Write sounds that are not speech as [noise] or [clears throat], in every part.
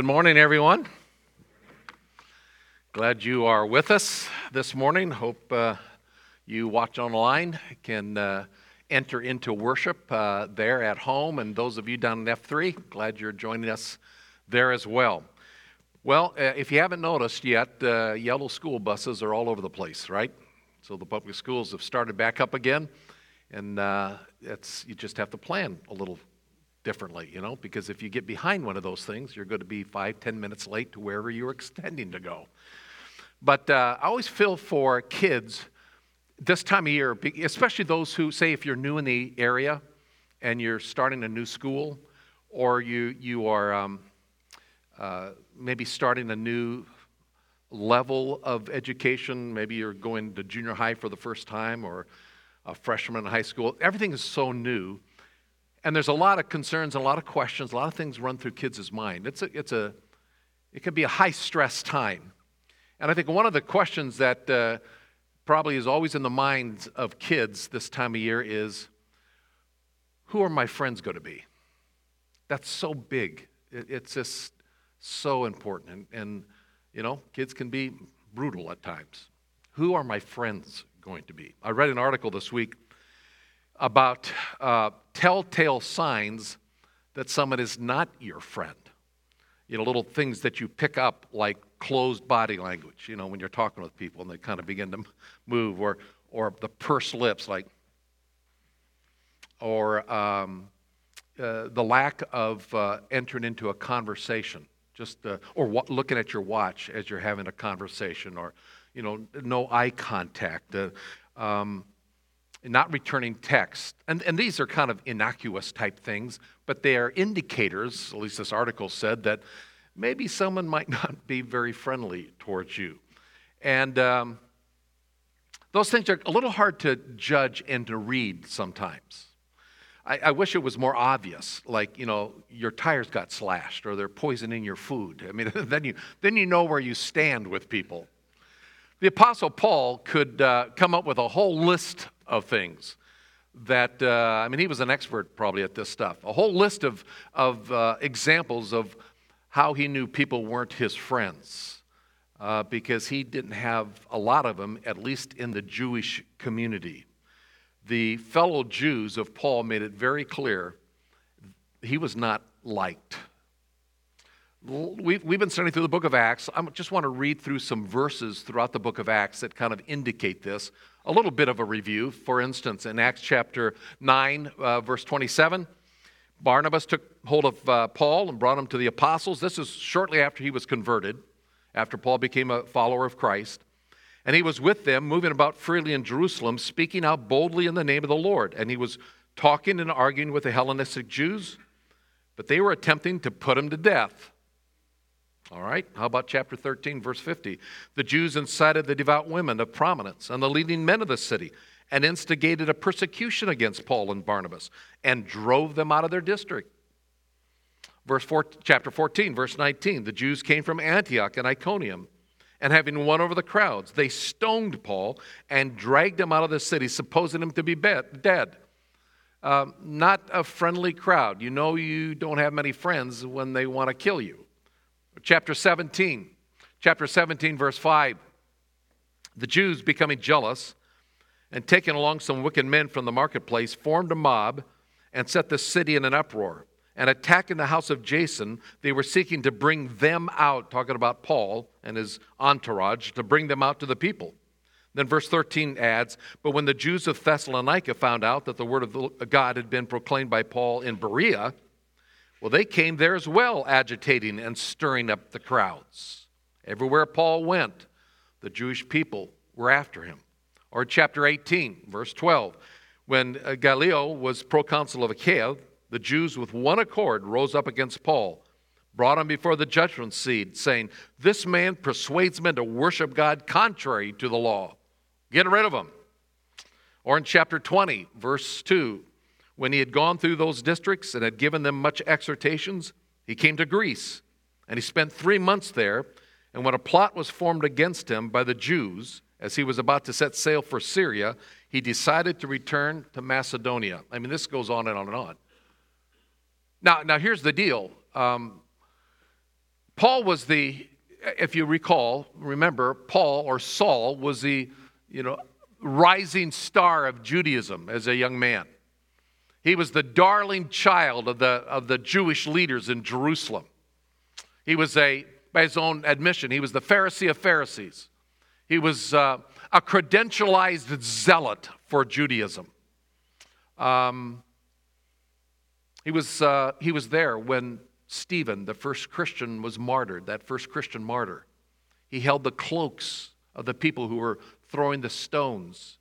Good morning, everyone. Glad you are with us this morning. Hope uh, you watch online can uh, enter into worship uh, there at home, and those of you down in F3, glad you're joining us there as well. Well, uh, if you haven't noticed yet, uh, yellow school buses are all over the place, right? So the public schools have started back up again, and uh, it's you just have to plan a little differently, you know, because if you get behind one of those things, you're going to be five, ten minutes late to wherever you're extending [laughs] to go. But uh, I always feel for kids this time of year, especially those who say if you're new in the area and you're starting a new school, or you you are um, uh, maybe starting a new level of education. Maybe you're going to junior high for the first time, or a freshman in high school. Everything is so new and there's a lot of concerns a lot of questions, a lot of things run through kids' mind. It's a, it's a, it can be a high stress time. And I think one of the questions that uh, probably is always in the minds of kids this time of year is who are my friends going to be? That's so big. It, it's just so important. And, and, you know, kids can be brutal at times. Who are my friends going to be? I read an article this week about uh, telltale signs that someone is not your friend. You know, little things that you pick up like closed body language, you know, when you're talking with people and they kind of begin to move, or, or the pursed lips, like, or um, uh, the lack of uh, entering into a conversation, just, uh, or looking at your watch as you're having a conversation, or, you know, no eye contact. Uh, um, not returning text. And, and these are kind of innocuous type things, but they are indicators, at least this article said, that maybe someone might [laughs] not be very friendly towards you. And um, those things are a little hard to judge and to read sometimes. I, I, wish it was more obvious, like, you know, your tires got slashed or they're poisoning your food. I mean, [laughs] then you, then you know where you stand with people. The Apostle Paul could uh, come up with a whole list of things that, uh, I mean, he was an expert probably at this stuff. A whole list of, of uh, examples of how he knew people weren't his friends uh, because he didn't have a lot of them, at least in the Jewish community. The fellow Jews of Paul made it very clear he was not liked. We've, we've been studying through the book of Acts. I just want to read through some verses throughout the book of Acts that kind of indicate this. A little bit of a review. For instance, in Acts chapter 9, uh, verse 27, Barnabas took hold of uh, Paul and brought him to the apostles. This is shortly after he was converted, after Paul became a follower of Christ. And he was with them, moving about freely in Jerusalem, speaking out boldly in the name of the Lord. And he was talking and arguing with the Hellenistic Jews, but they were attempting to put him to death. All right, how about chapter 13, verse 50? The Jews incited the devout women of prominence and the leading men of the city and instigated a persecution against Paul and Barnabas and drove them out of their district. Verse four, chapter 14, verse 19 the Jews came from Antioch and Iconium, and having won over the crowds, they stoned Paul and dragged him out of the city, supposing him to be dead. Um, not a friendly crowd. You know, you don't have many friends when they want to kill you. Chapter 17, chapter 17, verse 5. The Jews, becoming jealous and taking along some wicked men from the marketplace, formed a mob and set the city in an uproar. And attacking the house of Jason, they were seeking to bring them out, talking about Paul and his entourage, to bring them out to the people. Then verse 13 adds, But when the Jews of Thessalonica found out that the word of God had been proclaimed by Paul in Berea, well, they came there as well, agitating and stirring up the crowds. Everywhere Paul went, the Jewish people were after him. Or chapter 18, verse 12. When uh, Gallio was proconsul of Achaia, the Jews with one accord rose up against Paul, brought him before the judgment seat, saying, This man persuades men to worship God contrary to the law. Get rid of him. Or in chapter 20, verse 2, when he had gone through those districts and had given them much exhortations, he came to Greece. And he spent three months there. And when a plot was formed against him by the Jews, as he was about to set sail for Syria, he decided to return to Macedonia. I mean, this goes on and on and on. Now, now here's the deal. Um, Paul was the, if you recall, remember, Paul or Saul was the, you know, rising star of Judaism as a young man. He was the darling child of the, of the Jewish leaders in Jerusalem. He was a, by his own admission, he was the Pharisee of Pharisees. He was uh, a credentialized zealot for Judaism. Um, he, was, uh, he was there when Stephen, the first Christian, was martyred, that first Christian martyr. He held the cloaks of the people who were throwing the stones,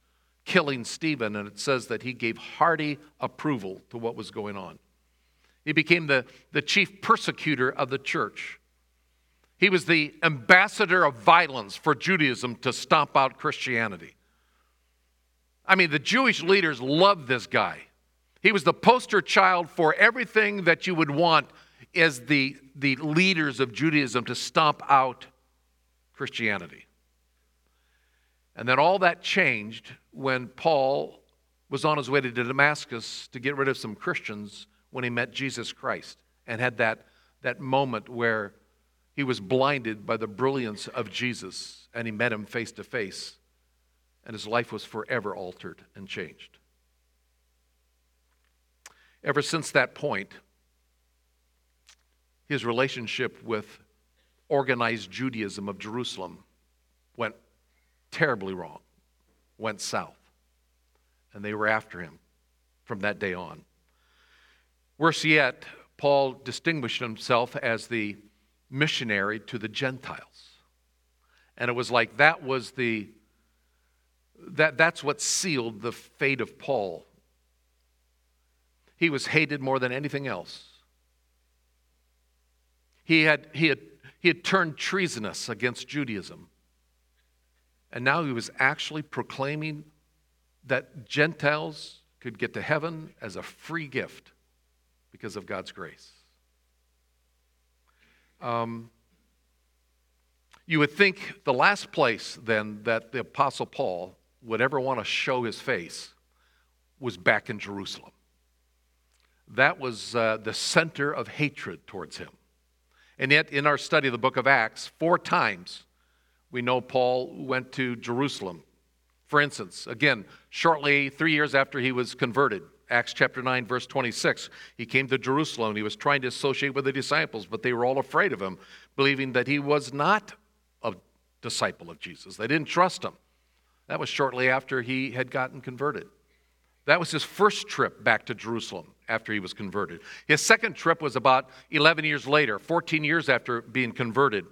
killing Stephen, and it says that he gave hearty approval to what was going on. He became the, the chief persecutor of the church. He was the ambassador of violence for Judaism to stomp out Christianity. I mean, the Jewish leaders loved this guy. He was the poster child for everything that you would want as the, the leaders of Judaism to stomp out Christianity. And then all that changed when Paul was on his way to Damascus to get rid of some Christians when he met Jesus Christ and had that, that moment where he was blinded by the brilliance of Jesus and he met him face to face, and his life was forever altered and changed. Ever since that point, his relationship with organized Judaism of Jerusalem went terribly wrong, went south. And they were after him from that day on. Worse yet, Paul distinguished himself as the missionary to the Gentiles. And it was like that was the that, that's what sealed the fate of Paul. He was hated more than anything else. He had, he had, he had turned treasonous against Judaism. And now he was actually proclaiming that Gentiles could get to heaven as a free gift because of God's grace. Um, you would think the last place then that the Apostle Paul would ever want to show his face was back in Jerusalem. That was uh, the center of hatred towards him. And yet, in our study of the book of Acts, four times we know Paul went to Jerusalem. For instance, again, shortly three years after he was converted, Acts chapter 9, verse 26. He came to Jerusalem. He was trying to associate with the disciples, but they were all afraid of him, believing that he was not a disciple of Jesus. They didn't trust him. That was shortly after he had gotten converted. That was his first trip back to Jerusalem after he was converted. His second trip was about 11 years later, 14 years after being converted.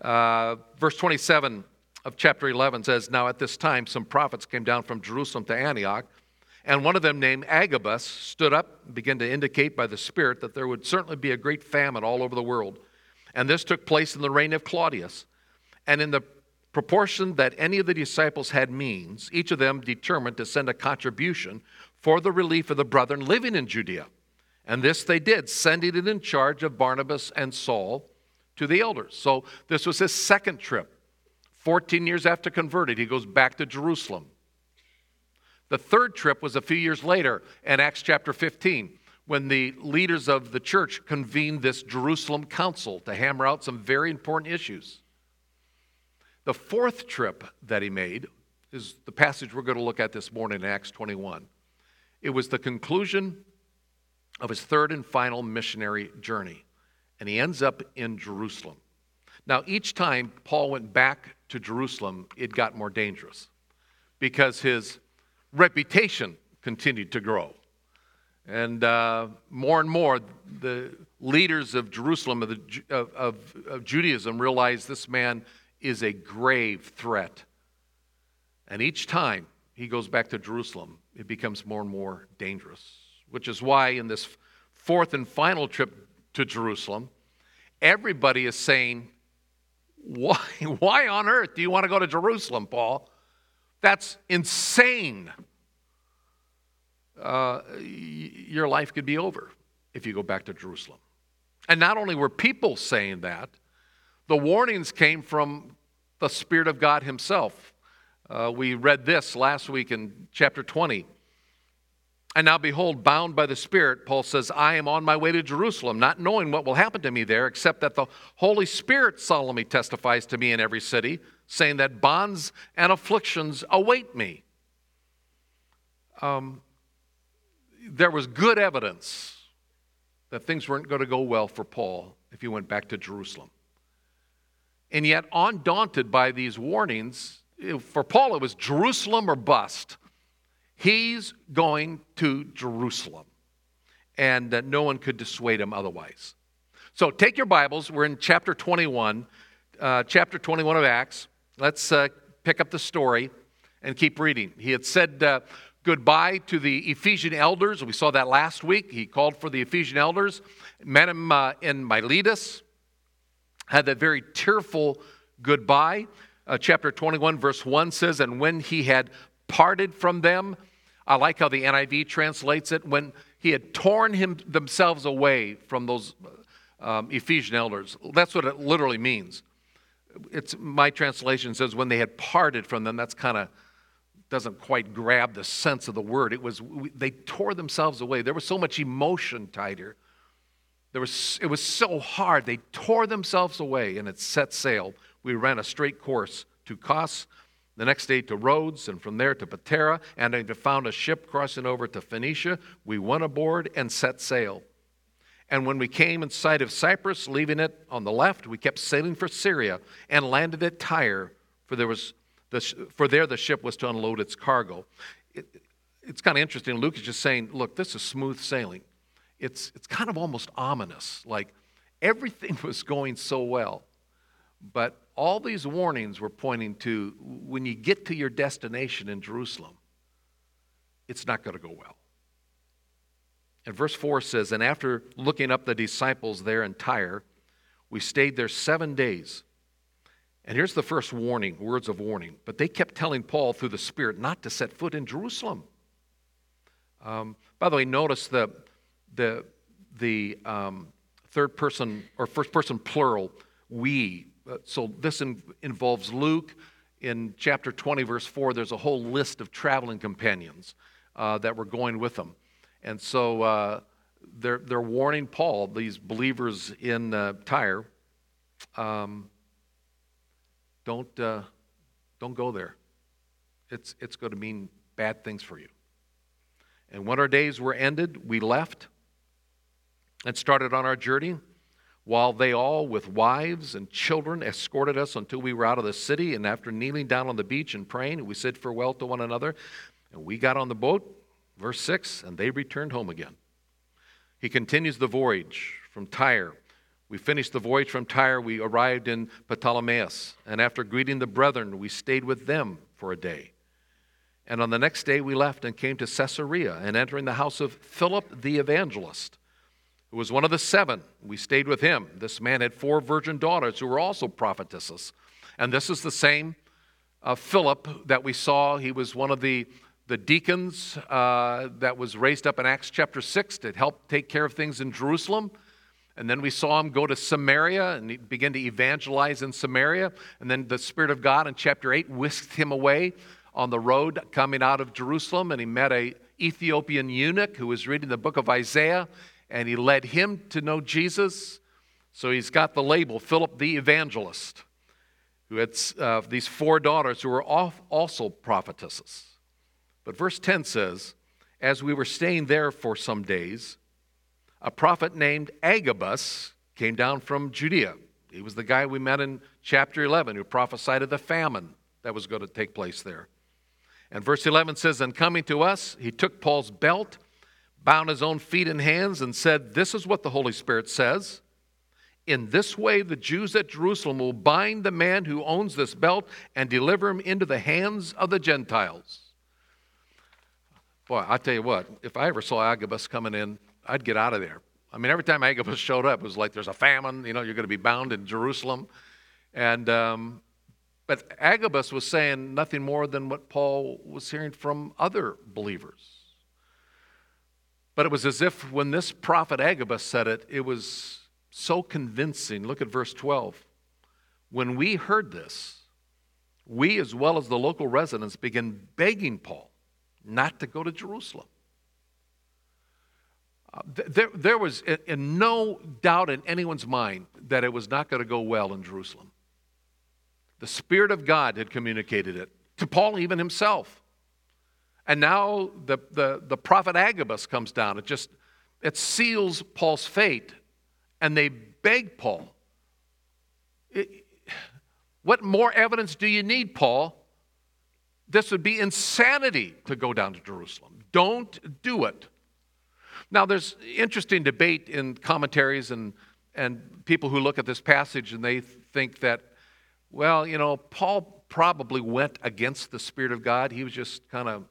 Uh, verse 27 of chapter 11 says, Now at this time, some prophets came down from Jerusalem to Antioch and one of them, named Agabus, stood up and began to indicate by the Spirit that there would certainly be a great famine all over the world. And this took place in the reign of Claudius. And in the proportion that any of the disciples had means, each of them determined to send a contribution for the relief of the brethren living in Judea. And this they did, sending it in charge of Barnabas and Saul to the elders. So this was his second trip. 14 years after converted, he goes back to Jerusalem. The third trip was a few years later in Acts chapter 15 when the leaders of the church convened this Jerusalem council to hammer out some very important issues. The fourth trip that he made is the passage we're going to look at this morning in Acts 21. It was the conclusion of his third and final missionary journey, and he ends up in Jerusalem. Now, each time Paul went back to Jerusalem, it got more dangerous because his reputation continued to grow. And uh, more and more, the leaders of Jerusalem, of, the, of, of, of Judaism, realized this man is a grave threat. And each time he goes back to Jerusalem, it becomes more and more dangerous, which is why in this fourth and final trip to Jerusalem, everybody is saying, Why, [laughs] why on earth do you want to go to Jerusalem, Paul? That's insane. Uh, your life could be over if you go back to Jerusalem. And not only were people saying that, the warnings came from the Spirit of God Himself. Uh, we read this last week in chapter 20. And now, behold, bound by the Spirit, Paul says, I am on my way to Jerusalem, not knowing what will happen to me there, except that the Holy Spirit solemnly testifies to me in every city, saying that bonds and afflictions await me. Um, there was good evidence that things weren't going to go well for Paul if he went back to Jerusalem. And yet, undaunted by these warnings, for Paul it was Jerusalem or bust. He's going to Jerusalem. And uh, no one could dissuade him otherwise. So take your Bibles. We're in chapter 21, uh, chapter 21 of Acts. Let's uh, pick up the story and keep reading. He had said uh, goodbye to the Ephesian elders. We saw that last week. He called for the Ephesian elders, met him uh, in Miletus, had that very tearful goodbye. Uh, chapter 21, verse 1 says, And when he had parted from them, I like how the NIV translates it, when he had torn him themselves away from those um, Ephesian elders. That's what it literally means. It's my translation says when they had parted from them. That's kind of doesn't quite grab the sense of the word. It was they tore themselves away. There was so much emotion tied here. There was it was so hard. They tore themselves away and it set sail. We ran a straight course to Kos, the next day to Rhodes, and from there to Patara, and I found a ship crossing over to Phoenicia. We went aboard and set sail. And when we came in sight of Cyprus, leaving it on the left, we kept sailing for Syria and landed at Tyre, for there was the, for there the ship was to unload its cargo. It, it's kind of interesting. Luke is just saying, look, this is smooth sailing. It's, it's kind of almost ominous. Like everything [laughs] was going so well. But all these warnings were pointing to when you get to your destination in Jerusalem, it's not going to go well. And verse 4 says, And after looking up the disciples there in Tyre, we stayed there seven days. And here's the first warning, words of warning. But they kept telling Paul through the Spirit not to set foot in Jerusalem. Um, by the way, notice the, the, the um, third person or first person plural, we so this in, involves Luke. In chapter 20, verse 4, there's a whole list of traveling companions uh, that were going with them. And so uh, they're, they're warning Paul, these believers in uh, Tyre, um, don't, uh, don't go there. It's, it's going to mean bad things for you. And when our days were ended, we left and started on our journey while they all, with wives and children, escorted us until we were out of the city. And after kneeling down on the beach and praying, we said farewell to one another. And we got on the boat, verse 6, and they returned home again. He continues the voyage from Tyre. We finished the voyage from Tyre. We arrived in Ptolemais. And after greeting the brethren, we stayed with them for a day. And on the next day, we left and came to Caesarea and entering the house of Philip the evangelist who was one of the seven. We stayed with him. This man had four virgin daughters who were also prophetesses. And this is the same uh, Philip that we saw. He was one of the, the deacons uh, that was raised up in Acts chapter 6 to help take care of things in Jerusalem. And then we saw him go to Samaria and begin to evangelize in Samaria. And then the Spirit of God in chapter 8 whisked him away on the road coming out of Jerusalem. And he met a Ethiopian eunuch who was reading the book of Isaiah and he led him to know Jesus. So he's got the label Philip the Evangelist, who had uh, these four daughters who were also prophetesses. But verse 10 says, As we were staying there for some days, a prophet named Agabus came down from Judea. He was the guy we met in chapter 11 who prophesied of the famine that was going to take place there. And verse 11 says, And coming to us, he took Paul's belt bound his own feet and hands, and said, This is what the Holy Spirit says. In this way, the Jews at Jerusalem will bind the man who owns this belt and deliver him into the hands of the Gentiles. Boy, I tell you what, if I ever saw Agabus coming in, I'd get out of there. I mean, every time Agabus showed up, it was like there's a famine, you know, you're going to be bound in Jerusalem. And, um, but Agabus was saying nothing more than what Paul was hearing from other believers. But it was as if when this prophet Agabus said it, it was so convincing. Look at verse 12. When we heard this, we, as well as the local residents, began begging Paul not to go to Jerusalem. Uh, there, there was no doubt in anyone's mind that it was not going to go well in Jerusalem. The Spirit of God had communicated it to Paul, even himself. And now the, the, the prophet Agabus comes down. It just it seals Paul's fate, and they beg Paul. It, what more evidence do you need, Paul? This would be insanity to go down to Jerusalem. Don't do it. Now, there's interesting debate in commentaries and, and people who look at this passage and they think that, well, you know, Paul probably went against the Spirit of God. He was just kind of,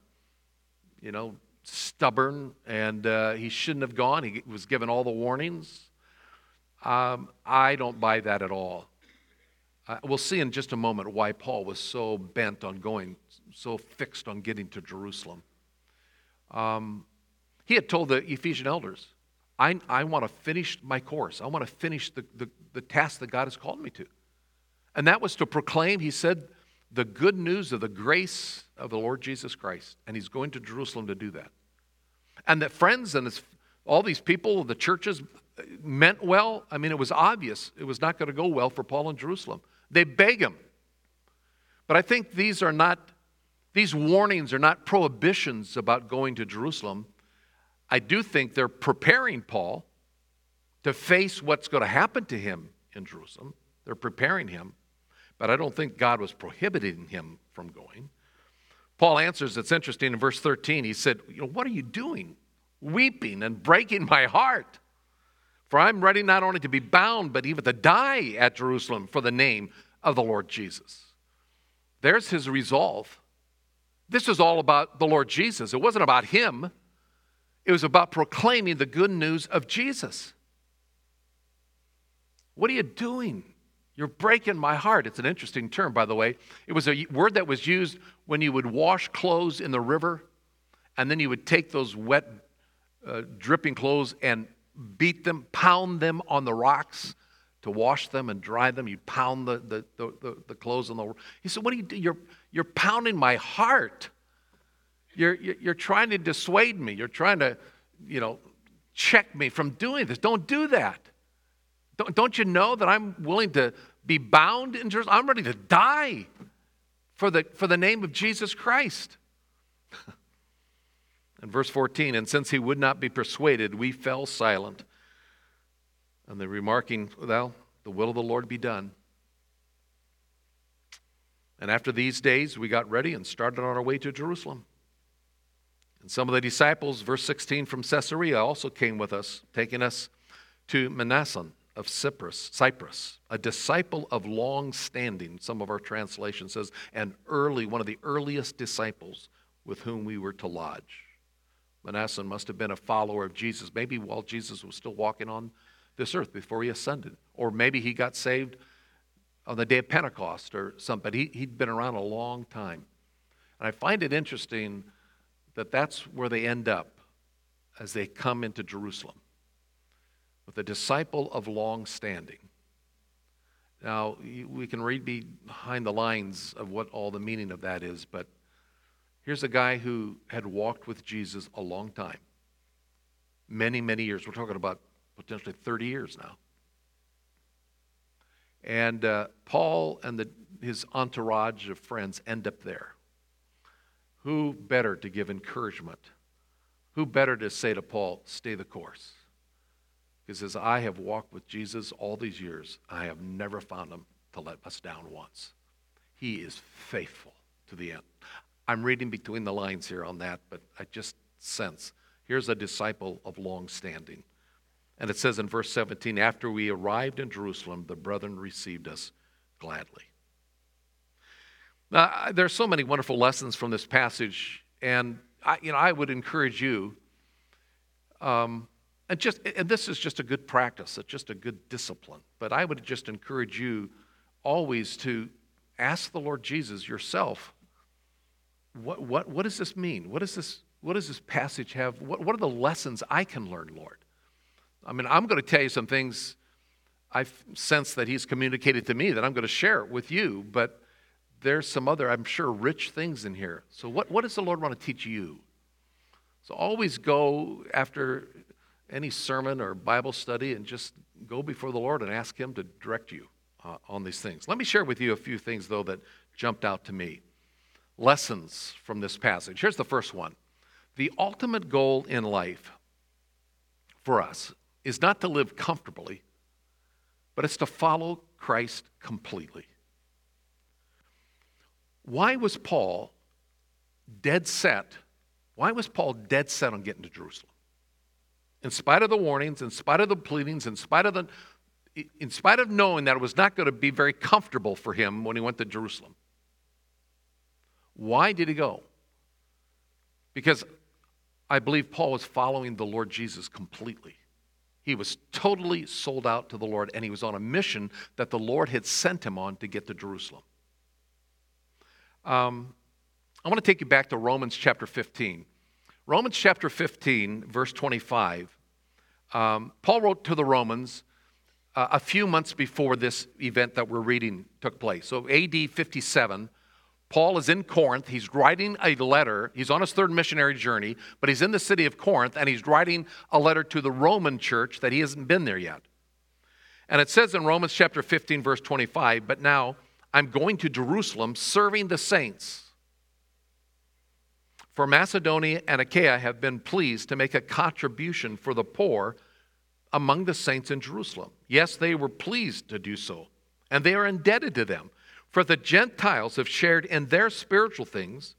you know, stubborn and uh, he shouldn't have gone. He was given all the warnings. Um, I don't buy that at all. Uh, we'll see in just a moment why Paul was so bent on going, so fixed on getting to Jerusalem. Um, he had told the Ephesian elders, I, I want to finish my course. I want to finish the, the, the task that God has called me to. And that was to proclaim, he said, the good news of the grace of the Lord Jesus Christ. And he's going to Jerusalem to do that. And that friends and his, all these people, the churches, meant well. I mean, it was obvious it was not going to go well for Paul in Jerusalem. They beg him. But I think these are not, these warnings are not prohibitions about going to Jerusalem. I do think they're preparing Paul to face what's going to happen to him in Jerusalem. They're preparing him, but I don't think God was prohibiting him from going. Paul answers, it's interesting, in verse 13, he said, you know, What are you doing? Weeping and breaking my heart. For I'm ready not only to be bound, but even to die at Jerusalem for the name of the Lord Jesus. There's his resolve. This is all about the Lord Jesus. It wasn't about him, it was about proclaiming the good news of Jesus. What are you doing? You're breaking my heart. It's an interesting term, by the way. It was a word that was used when you would wash clothes in the river, and then you would take those wet, uh, dripping clothes and beat them, pound them on the rocks to wash them and dry them. You pound the, the, the, the, clothes on the He said, What do you do? You're, you're pounding my heart. You're, you're trying to dissuade me. You're trying to, you know, check me from doing this. Don't do that. Don't, don't you know that I'm willing to be bound in Jerusalem? I'm ready to die for the, for the name of Jesus Christ. [laughs] In verse 14, and since he would not be persuaded, we fell silent. And the remarking, Well, the will of the Lord be done. And after these days, we got ready and started on our way to Jerusalem. And some of the disciples, verse 16 from Caesarea, also came with us, taking us to Manasseh of Cyprus, Cyprus, a disciple of long standing, some of our translation says, and early, one of the earliest disciples with whom we were to lodge. Manasseh must have been a follower of Jesus, maybe while Jesus was still walking on this earth before he ascended. Or maybe he got saved on the day of Pentecost or something. He, he'd been around a long time. And I find it interesting that that's where they end up as they come into Jerusalem with a disciple of long standing. Now, we can read behind the lines of what all the meaning of that is, but here's a guy who had walked with Jesus a long time many, many years. We're talking about potentially 30 years now. And uh, Paul and the, his entourage of friends end up there. Who better to give encouragement? Who better to say to Paul, stay the course? He says, I have walked with Jesus all these years. I have never found him to let us down once. He is faithful to the end. I'm reading between the lines here on that, but I just sense here's a disciple of long standing. And it says in verse 17, after we arrived in Jerusalem, the brethren received us gladly. Now, there are so many wonderful lessons from this passage, and I, you know, I would encourage you um, and just and this is just a good practice it's just a good discipline but i would just encourage you always to ask the lord jesus yourself what, what, what does this mean? What does this what does this passage have? What, what are the lessons i can learn lord? I mean i'm going to tell you some things i sense that he's communicated to me that i'm going to share with you but there's some other i'm sure rich things in here. So what, what does the lord want to teach you? So always go after any sermon or Bible study and just go before the Lord and ask Him to direct you uh, on these things. Let me share with you a few things, though, that jumped out to me. Lessons from this passage. Here's the first one The ultimate goal in life for us is not to live comfortably, but it's to follow Christ completely. Why was Paul dead set? Why was Paul dead set on getting to Jerusalem? In spite of the warnings, in spite of the pleadings, in spite of the in spite of knowing that it was not going to be very comfortable for him when he went to Jerusalem. Why did he go? Because I believe Paul was following the Lord Jesus completely. He was totally sold out to the Lord, and he was on a mission that the Lord had sent him on to get to Jerusalem. Um, I want to take you back to Romans chapter 15. Romans chapter 15, verse 25. Um, Paul wrote to the Romans uh, a few months before this event that we're reading took place. So, AD 57, Paul is in Corinth. He's writing a letter. He's on his third missionary journey, but he's in the city of Corinth and he's writing a letter to the Roman church that he hasn't been there yet. And it says in Romans chapter 15, verse 25, But now I'm going to Jerusalem serving the saints. For Macedonia and Achaia have been pleased to make a contribution for the poor among the saints in Jerusalem. Yes, they were pleased to do so, and they are indebted to them. For the Gentiles have shared in their spiritual things,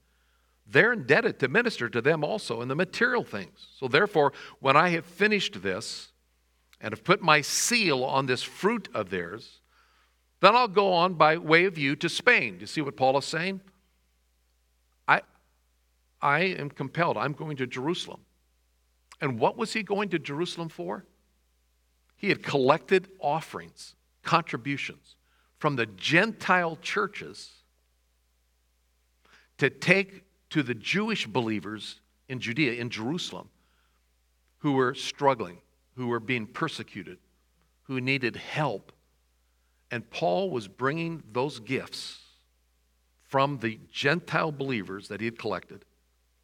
they're indebted to minister to them also in the material things. So, therefore, when I have finished this and have put my seal on this fruit of theirs, then I'll go on by way of you to Spain. Do you see what Paul is saying? I, am compelled. I'm going to Jerusalem. And what was he going to Jerusalem for? He had collected offerings, contributions from the Gentile churches to take to the Jewish believers in Judea, in Jerusalem, who were struggling, who were being persecuted, who needed help. And Paul was bringing those gifts from the Gentile believers that he had collected,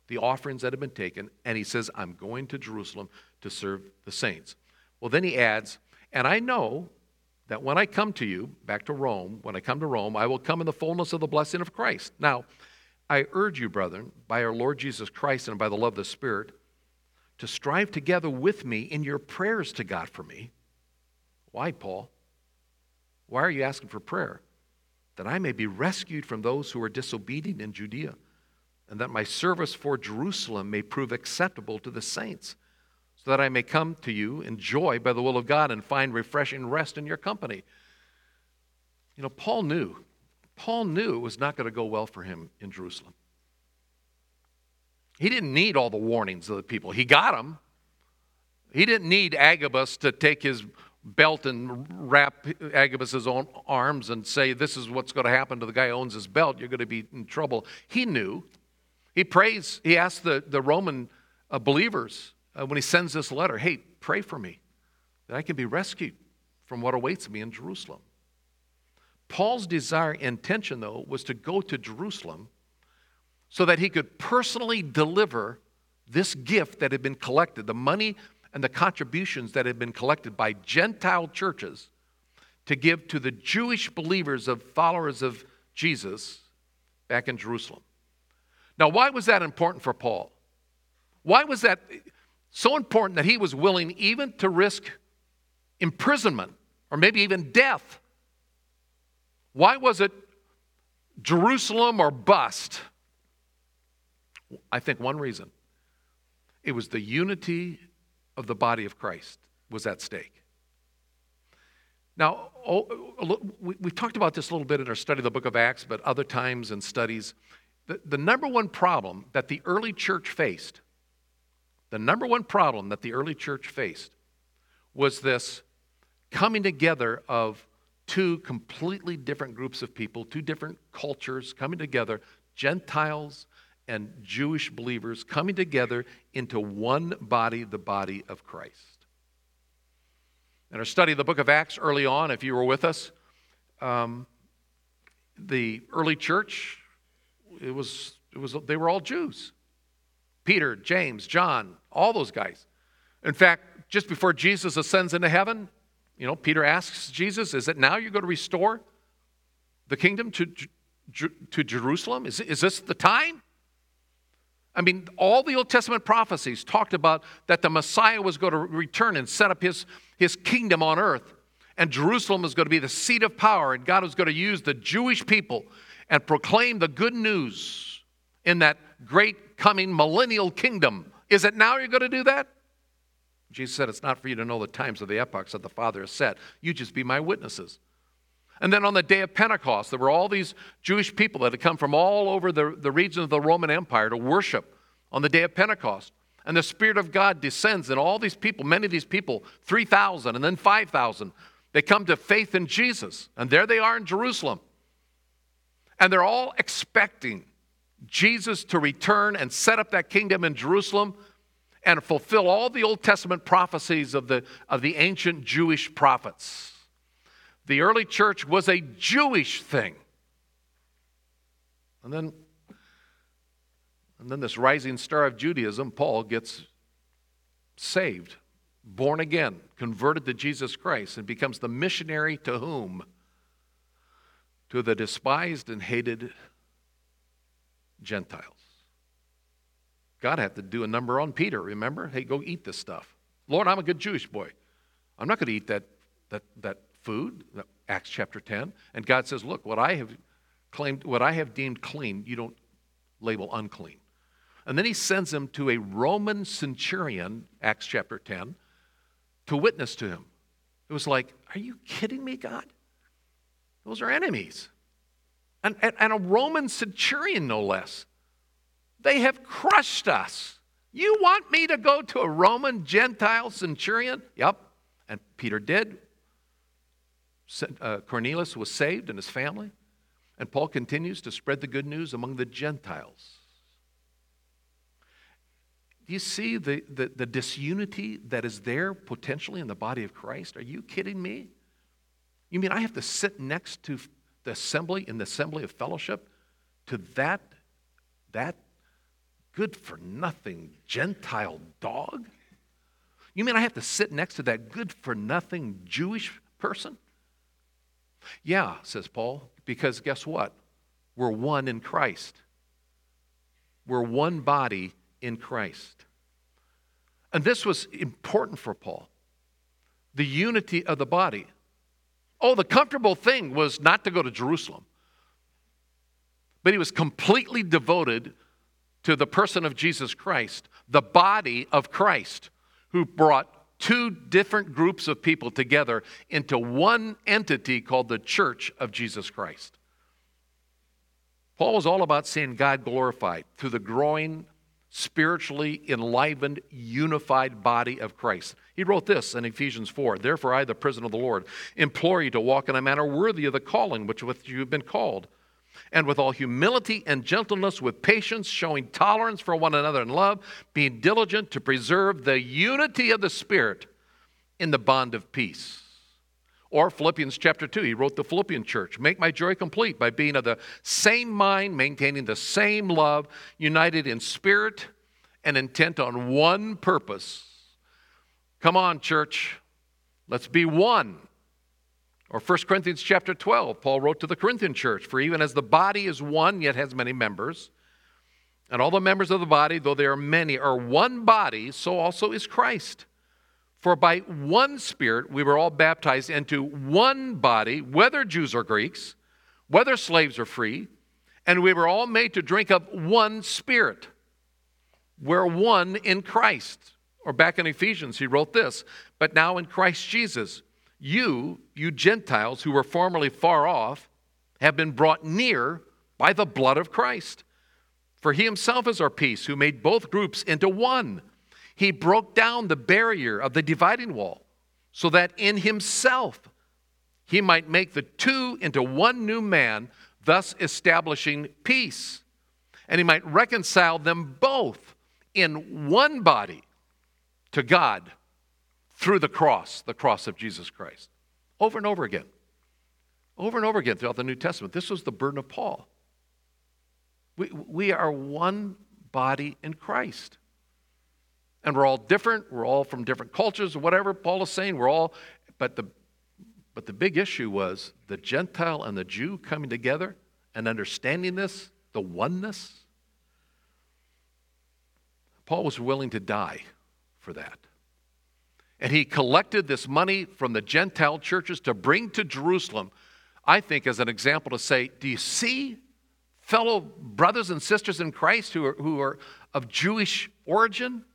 the offerings that have been taken, and he says, I'm going to Jerusalem to serve the saints. Well, then he adds, and I know that when I come to you, back to Rome, when I come to Rome, I will come in the fullness of the blessing of Christ. Now, I urge you, brethren, by our Lord Jesus Christ and by the love of the Spirit, to strive together with me in your prayers to God for me. Why, Paul? Why are you asking for prayer? That I may be rescued from those who are disobedient in Judea, and that my service for Jerusalem may prove acceptable to the saints so that I may come to you in joy by the will of God and find refreshing rest in your company. You know, Paul knew. Paul knew it was not going to go well for him in Jerusalem. He didn't need all the warnings of the people. He got them. He didn't need Agabus to take his belt and wrap Agabus's own arms and say, This is what's going to happen to the guy who owns his belt. You're going to be in trouble. He knew. He prays, he asks the, the Roman uh, believers uh, when he sends this letter hey, pray for me that I can be rescued from what awaits me in Jerusalem. Paul's desire intention, though, was to go to Jerusalem so that he could personally deliver this gift that had been collected, the money and the contributions that had been collected by Gentile churches to give to the Jewish believers of followers of Jesus back in Jerusalem. Now, why was that important for Paul? Why was that? So important that he was willing even to risk imprisonment or maybe even death. Why was it Jerusalem or bust? I think one reason it was the unity of the body of Christ was at stake. Now, oh, we've talked about this a little bit in our study of the book of Acts, but other times in studies. The, the number one problem that the early church faced the number one problem that the early church faced was this coming together of two completely different groups of people, two different cultures coming together, Gentiles and Jewish believers coming together into one body, the body of Christ. In our study of the book of Acts early on, if you were with us, um, the early church, it was, it was, they were all Jews. Peter, James, John, all those guys. In fact, just before Jesus ascends into heaven, you know, Peter asks Jesus, Is it now you're going to restore the kingdom to, to Jerusalem? Is, is this the time? I mean, all the Old Testament prophecies talked about that the Messiah was going to return and set up his, his kingdom on earth. And Jerusalem was going to be the seat of power, and God was going to use the Jewish people and proclaim the good news in that great coming millennial kingdom. Is it now you're going to do that? Jesus said, It's not for you to know the times or the epochs that the Father has set. You just be my witnesses. And then on the day of Pentecost, there were all these Jewish people that had come from all over the, the region of the Roman Empire to worship on the day of Pentecost. And the Spirit of God descends, and all these people, many of these people, 3,000 and then 5,000, they come to faith in Jesus. And there they are in Jerusalem. And they're all expecting Jesus to return and set up that kingdom in Jerusalem and fulfill all the Old Testament prophecies of the, of the ancient Jewish prophets. The early church was a Jewish thing. And then, and then this rising star of Judaism, Paul, gets saved, born again, converted to Jesus Christ, and becomes the missionary to whom? To the despised and hated Gentiles. God had to do a number on Peter, remember? Hey, go eat this stuff. Lord, I'm a good Jewish boy. I'm not going to eat that, that, that food, Acts chapter 10. And God says, Look, what I have claimed, what I have deemed clean, you don't label unclean. And then he sends him to a Roman centurion, Acts chapter 10, to witness to him. It was like, Are you kidding me, God? Those are enemies. And, and, and a Roman centurion, no less. They have crushed us. You want me to go to a Roman Gentile centurion? Yep. And Peter did uh, Cornelius was saved and his family. And Paul continues to spread the good news among the Gentiles. Do you see the, the, the, disunity that is there potentially in the body of Christ? Are you kidding me? You mean I have to sit next to the assembly in the assembly of fellowship to that, that good for nothing Gentile dog? You mean I have to sit next to that good for nothing Jewish person? Yeah, says Paul, because guess what? We're one in Christ. We're one body in Christ. And this was important for Paul the unity of the body. Oh, the comfortable thing was not to go to Jerusalem, but he was completely devoted to the person of Jesus Christ, the body of Christ, who brought two different groups of people together into one entity called the Church of Jesus Christ. Paul was all about seeing God glorified through the growing, spiritually enlivened, unified body of Christ. He wrote this in Ephesians 4 Therefore, I, the prisoner of the Lord, implore you to walk in a manner worthy of the calling which with you have been called and with all humility and gentleness, with patience, showing tolerance for one another in love, being diligent to preserve the unity of the Spirit in the bond of peace. Or Philippians chapter 2, he wrote the Philippian church Make my joy complete by being of the same mind, maintaining the same love, united in spirit and intent on one purpose. Come on, church, let's be one. Or 1 Corinthians chapter 12, Paul wrote to the Corinthian church, For even as the body is one, yet has many members, and all the members of the body, though they are many, are one body, so also is Christ. For by one Spirit we were all baptized into one body, whether Jews or Greeks, whether slaves or free, and we were all made to drink of one Spirit. We're one in Christ. Or back in Ephesians, he wrote this But now in Christ Jesus, you, you Gentiles who were formerly far off, have been brought near by the blood of Christ. For he himself is our peace, who made both groups into one. He broke down the barrier of the dividing wall, so that in himself he might make the two into one new man, thus establishing peace. And he might reconcile them both in one body to God through the cross, the cross of Jesus Christ. Over and over again. Over and over again throughout the New Testament. This was the burden of Paul. We, we are one body in Christ. And we're all different. We're all from different cultures or whatever Paul is saying. We're all, but the, but the big issue was the Gentile and the Jew coming together and understanding this, the oneness. Paul was willing to die for that. And he collected this money from the Gentile churches to bring to Jerusalem, I think, as an example to say, Do you see fellow brothers and sisters in Christ who are, who are of Jewish origin?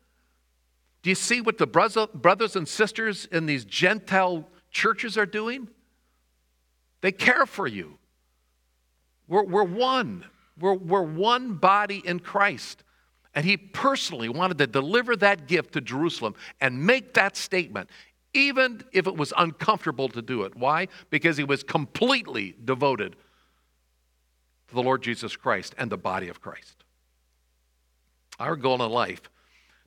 Do you see what the brothers and sisters in these Gentile churches are doing? They care for you. We're, we're one. We're, we're one body in Christ. And he personally wanted to deliver that gift to Jerusalem and make that statement, even if it was uncomfortable to do it. Why? Because he was completely devoted to the Lord Jesus Christ and the body of Christ. Our goal in life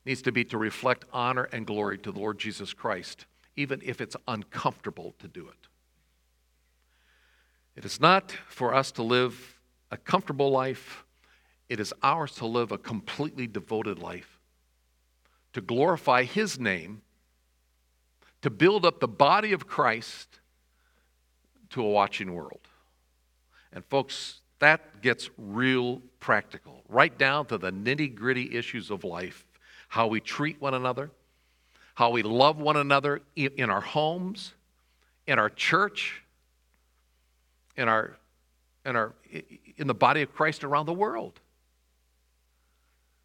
needs to be to reflect honor and glory to the Lord Jesus Christ, even if it's uncomfortable to do it. It is not for us to live a comfortable life it is ours to live a completely devoted life, to glorify His name, to build up the body of Christ to a watching world. And, folks, that gets real practical, right down to the nitty gritty issues of life how we treat one another, how we love one another in our homes, in our church, in, our, in, our, in the body of Christ around the world.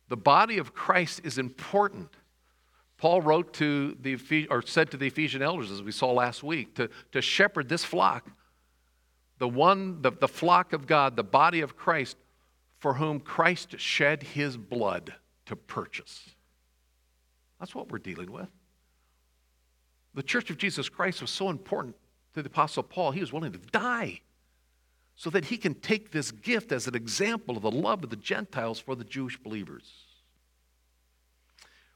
The body of Christ is important. Paul wrote to the or said to the Ephesian elders, as we saw last week, to, to shepherd this flock, the one, the, the flock of God, the body of Christ, for whom Christ shed his blood to purchase. That's what we're dealing with. The church of Jesus Christ was so important to the Apostle Paul, he was willing to die so that he can take this gift as an example of the love of the Gentiles for the Jewish believers.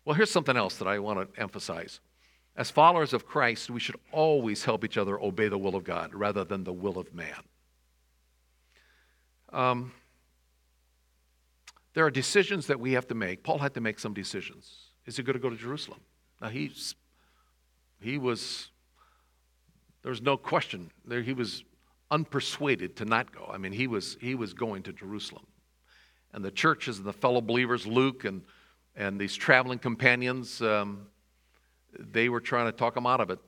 Well, here's something else that I want to emphasize. As followers of Christ, we should always help each other obey the will of God rather than the will of man. Um, there are decisions that we have to make. Paul had to make some decisions. Is he going to go to Jerusalem? Now, he's, he was, there was no question. There, he was unpersuaded to not go. I mean, he was, he was going to Jerusalem. And the churches and the fellow believers, Luke and, and these traveling companions, um, they were trying to talk him out of it.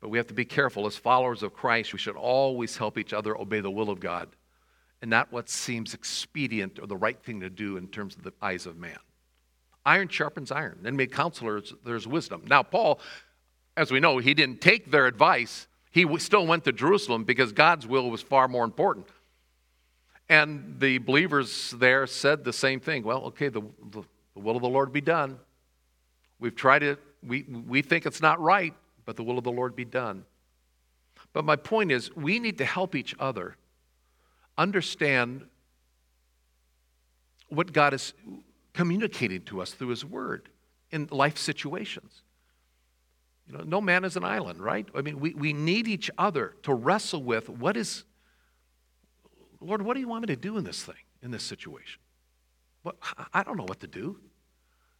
But we have to be careful. As followers of Christ, we should always help each other obey the will of God and not what seems expedient or the right thing to do in terms of the eyes of man. Iron sharpens iron. And made counselors, there's wisdom. Now, Paul, as we know, he didn't take their advice he still went to Jerusalem because God's will was far more important. And the believers there said the same thing. Well, okay, the, the, the will of the Lord be done. We've tried it, we, we think it's not right, but the will of the Lord be done. But my point is, we need to help each other understand what God is communicating to us through His Word in life situations. You know, no man is an island, right? I mean, we, we need each other to wrestle with what is, Lord, what do you want me to do in this thing, in this situation? What, I don't know what to do.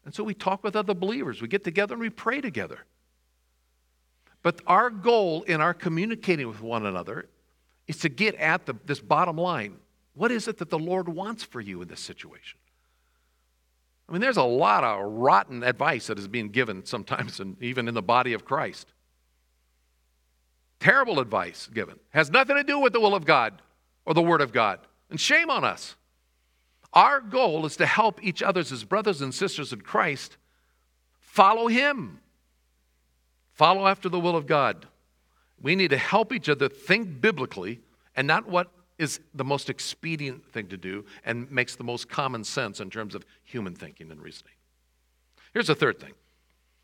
And so we talk with other believers. We get together and we pray together. But our goal in our communicating with one another is to get at the, this bottom line. What is it that the Lord wants for you in this situation? I mean, there's a lot of rotten advice that is being given sometimes, and even in the body of Christ. Terrible advice given. Has nothing to do with the will of God or the Word of God. And shame on us. Our goal is to help each other as brothers and sisters in Christ follow Him, follow after the will of God. We need to help each other think biblically and not what is the most expedient thing to do and makes the most common sense in terms of human thinking and reasoning. Here's the third thing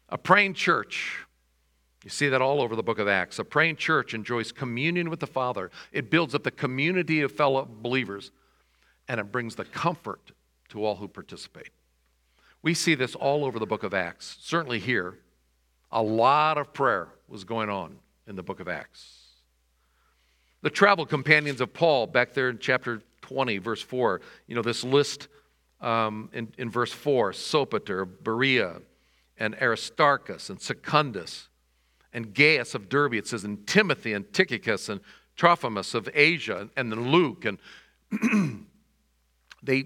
a praying church. You see that all over the book of Acts. A praying church enjoys communion with the Father. It builds up the community of fellow believers, and it brings the comfort to all who participate. We see this all over the book of Acts. Certainly here, a lot of prayer was going on in the book of Acts. The travel companions of Paul, back there in chapter 20, verse 4, you know, this list um, in, in verse 4 Sopater, Berea, and Aristarchus, and Secundus, and Gaius of Derbe. It says, and Timothy, and Tychicus, and Trophimus of Asia, and then Luke. And [clears throat] they,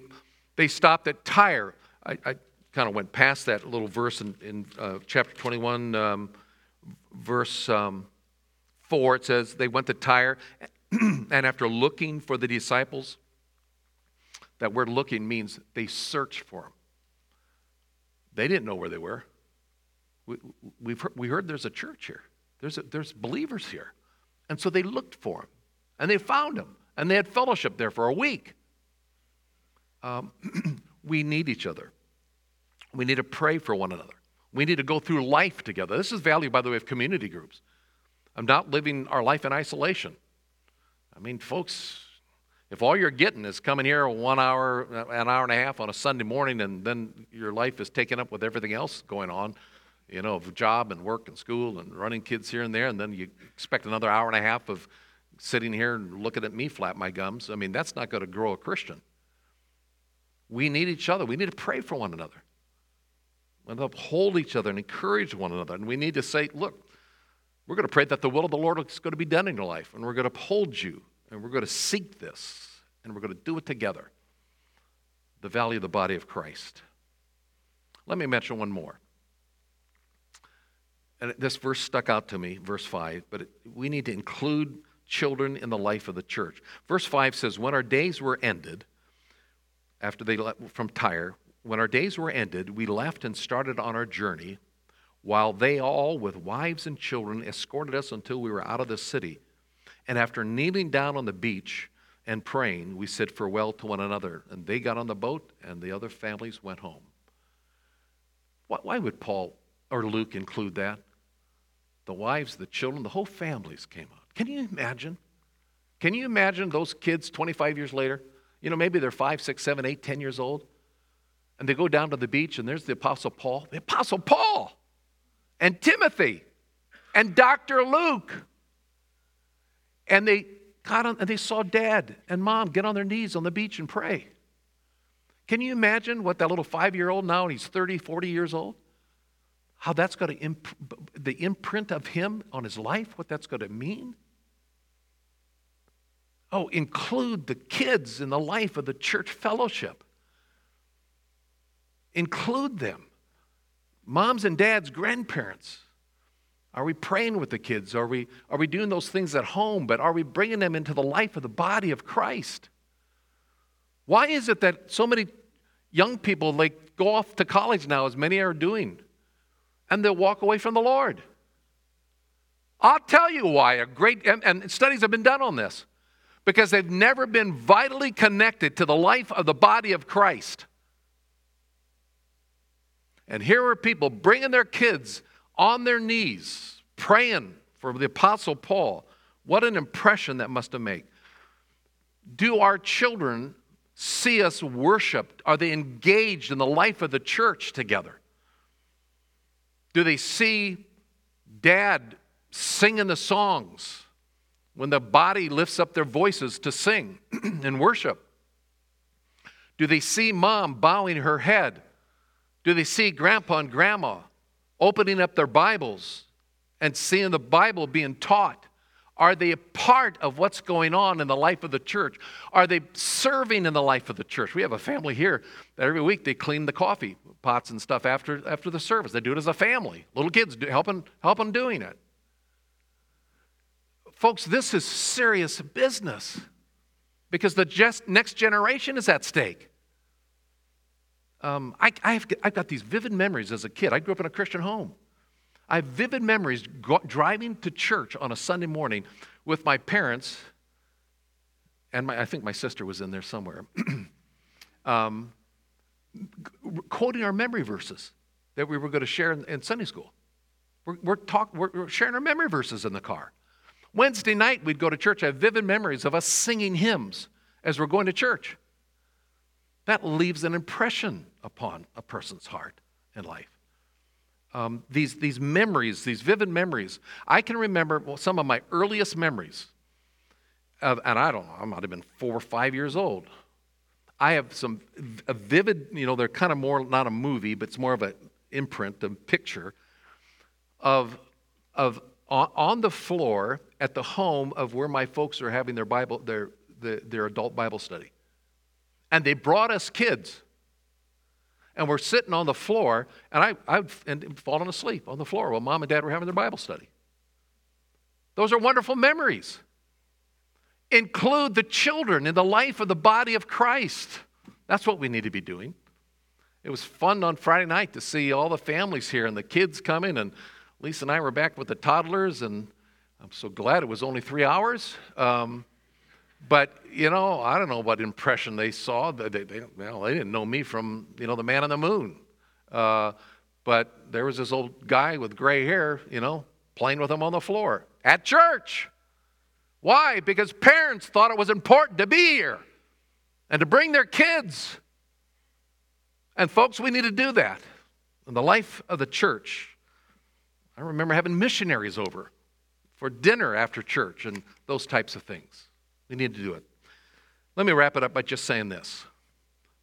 they stopped at Tyre. I, I kind of went past that little verse in, in uh, chapter 21, um, verse um, 4. It says, They went to Tyre, [clears throat] and after looking for the disciples, that word looking means they searched for them. They didn't know where they were. We, we've heard, we heard there's a church here, there's, a, there's believers here. And so they looked for him, and they found him, and they had fellowship there for a week. Um, [clears throat] we need each other. We need to pray for one another. We need to go through life together. This is value, by the way, of community groups. I'm not living our life in isolation. I mean, folks, if all you're getting is coming here one hour, an hour and a half on a Sunday morning, and then your life is taken up with everything else going on, you know, of job and work and school and running kids here and there, and then you expect another hour and a half of sitting here and looking at me flap my gums. I mean, that's not going to grow a Christian. We need each other. We need to pray for one another. And uphold each other and encourage one another. And we need to say, look, we're going to pray that the will of the Lord is going to be done in your life, and we're going to uphold you, and we're going to seek this, and we're going to do it together. The value of the body of Christ. Let me mention one more. And this verse stuck out to me, verse 5, but it, we need to include children in the life of the church. Verse 5 says, When our days were ended, after they left from Tyre, when our days were ended, we left and started on our journey, while they all, with wives and children, escorted us until we were out of the city. And after kneeling down on the beach and praying, we said farewell to one another. And they got on the boat, and the other families went home. Why would Paul or Luke include that? The wives, the children, the whole families came out. Can you imagine? Can you imagine those kids 25 years later? You know, maybe they're five, six, seven, eight, ten years old. And they go down to the beach, and there's the Apostle Paul. The Apostle Paul! And Timothy! And Dr. Luke! And they got on, and they saw dad and mom get on their knees on the beach and pray. Can you imagine what that little five year old now, and he's 30, 40 years old? How that's going to, imp- the imprint of him on his life, what that's going to mean? Oh, include the kids in the life of the church fellowship. Include them. Moms and dads, grandparents. Are we praying with the kids? Are we, are we doing those things at home? But are we bringing them into the life of the body of Christ? Why is it that so many young people like go off to college now, as many are doing, and they'll walk away from the Lord? I'll tell you why. A great and, and studies have been done on this because they've never been vitally connected to the life of the body of Christ. And here were people bringing their kids on their knees, praying for the Apostle Paul. What an impression that must have made. Do our children see us worshiped? Are they engaged in the life of the church together? Do they see dad singing the songs? when the body lifts up their voices to sing [clears throat] and worship? Do they see mom bowing her head? Do they see grandpa and grandma opening up their Bibles and seeing the Bible being taught? Are they a part of what's going on in the life of the church? Are they serving in the life of the church? We have a family here that every week they clean the coffee pots and stuff after, after the service. They do it as a family. Little kids helping, helping doing it. Folks, this is serious business because the just next generation is at stake. Um, I, have I've got these vivid memories as a kid. I grew up in a Christian home. I have vivid memories go, driving to church on a Sunday morning with my parents, and my, I think my sister was in there somewhere, [clears throat] um, quoting our memory verses that we were going to share in, in Sunday school. We're, we're, talk, we're, we're sharing our memory verses in the car. Wednesday night, we'd go to church. I have vivid memories of us singing hymns as we're going to church. That leaves an impression upon a person's heart and life. Um, these, these memories, these vivid memories. I can remember well, some of my earliest memories, of, and I don't know, I might have been four or five years old. I have some a vivid, you know, they're kind of more not a movie, but it's more of an imprint, a picture of of on the floor at the home of where my folks are having their Bible, their, their, their adult Bible study. And they brought us kids. And we're sitting on the floor, and I, I've fallen asleep on the floor while mom and dad were having their Bible study. Those are wonderful memories. Include the children in the life of the body of Christ. That's what we need to be doing. It was fun on Friday night to see all the families here and the kids coming and Lisa and I were back with the toddlers, and I'm so glad it was only three hours. Um, but you know, I don't know what impression they saw. They, they, well, they didn't know me from you know the man on the moon. Uh, but there was this old guy with gray hair, you know, playing with him on the floor at church. Why? Because parents thought it was important to be here and to bring their kids. And folks, we need to do that in the life of the church. I remember having missionaries over for dinner after church and those types of things. We need to do it. Let me wrap it up by just saying this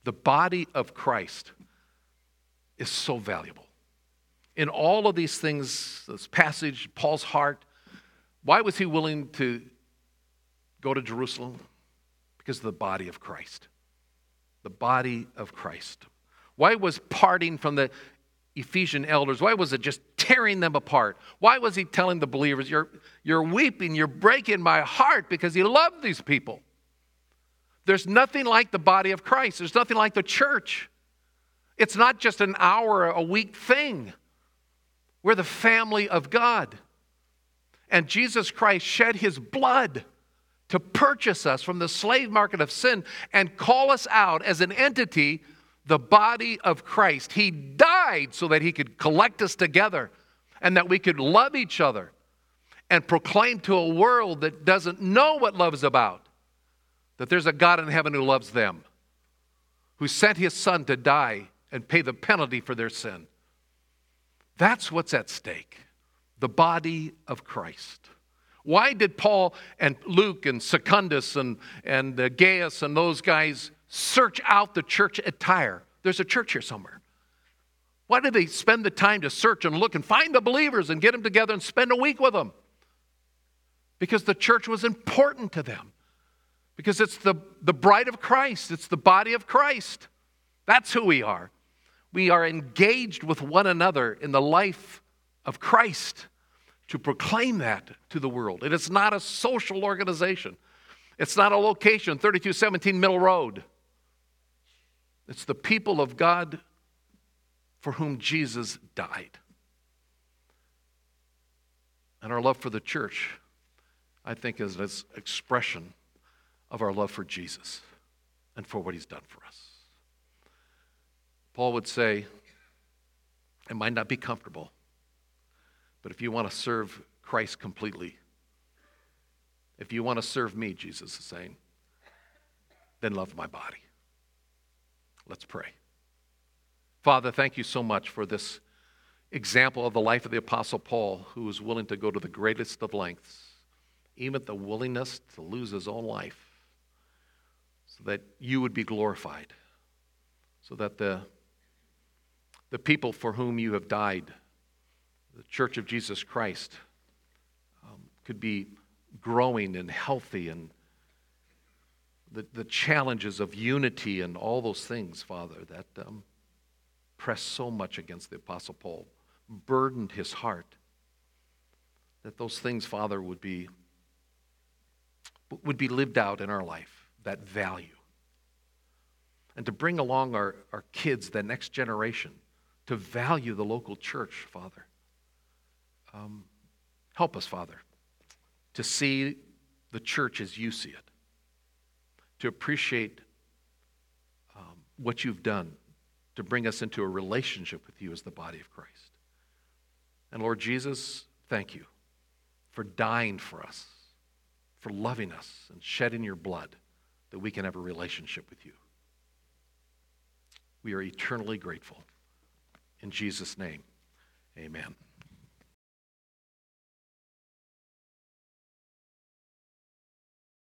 the body of Christ is so valuable. In all of these things, this passage, Paul's heart, why was he willing to go to Jerusalem? Because of the body of Christ. The body of Christ. Why was parting from the Ephesian elders? Why was it just tearing them apart? Why was he telling the believers, You're, you're weeping, you're breaking my heart because he loved these people? There's nothing like the body of Christ, there's nothing like the church. It's not just an hour a week thing. We're the family of God. And Jesus Christ shed his blood to purchase us from the slave market of sin and call us out as an entity the body of Christ. He died so that he could collect us together and that we could love each other and proclaim to a world that doesn't know what love is about that there's a God in heaven who loves them, who sent his son to die and pay the penalty for their sin. That's what's at stake the body of Christ. Why did Paul and Luke and Secundus and, and uh, Gaius and those guys search out the church at Tyre. There's a church here somewhere. Why did they spend the time to search and look and find the believers and get them together and spend a week with them? Because the church was important to them. Because it's the, the bride of Christ, it's the body of Christ. That's who we are. We are engaged with one another in the life of Christ to proclaim that to the world. It is not a social organization. It's not a location, 3217 Middle Road. It's the people of God for whom Jesus died. And our love for the church, I think, is an expression of our love for Jesus and for what he's done for us. Paul would say, it might not be comfortable, but if you want to serve Christ completely, if you want to serve me, Jesus is saying, then love my body. Let's pray. Father, thank you so much for this example of the life of the Apostle Paul, who was willing to go to the greatest of lengths, even the willingness to lose his own life, so that you would be glorified, so that the, the people for whom you have died, the Church of Jesus Christ, um, could be growing and healthy and the, the challenges of unity and all those things, Father, that um, pressed so much against the Apostle Paul, burdened his heart. That those things, Father, would be, would be lived out in our life, that value. And to bring along our, our kids, the next generation, to value the local church, Father. Um, help us, Father, to see the church as you see it to appreciate um, what you've done to bring us into a relationship with you as the body of Christ. And Lord Jesus, thank you for dying for us, for loving us and shedding your blood that we can have a relationship with you. We are eternally grateful. In Jesus' name, amen.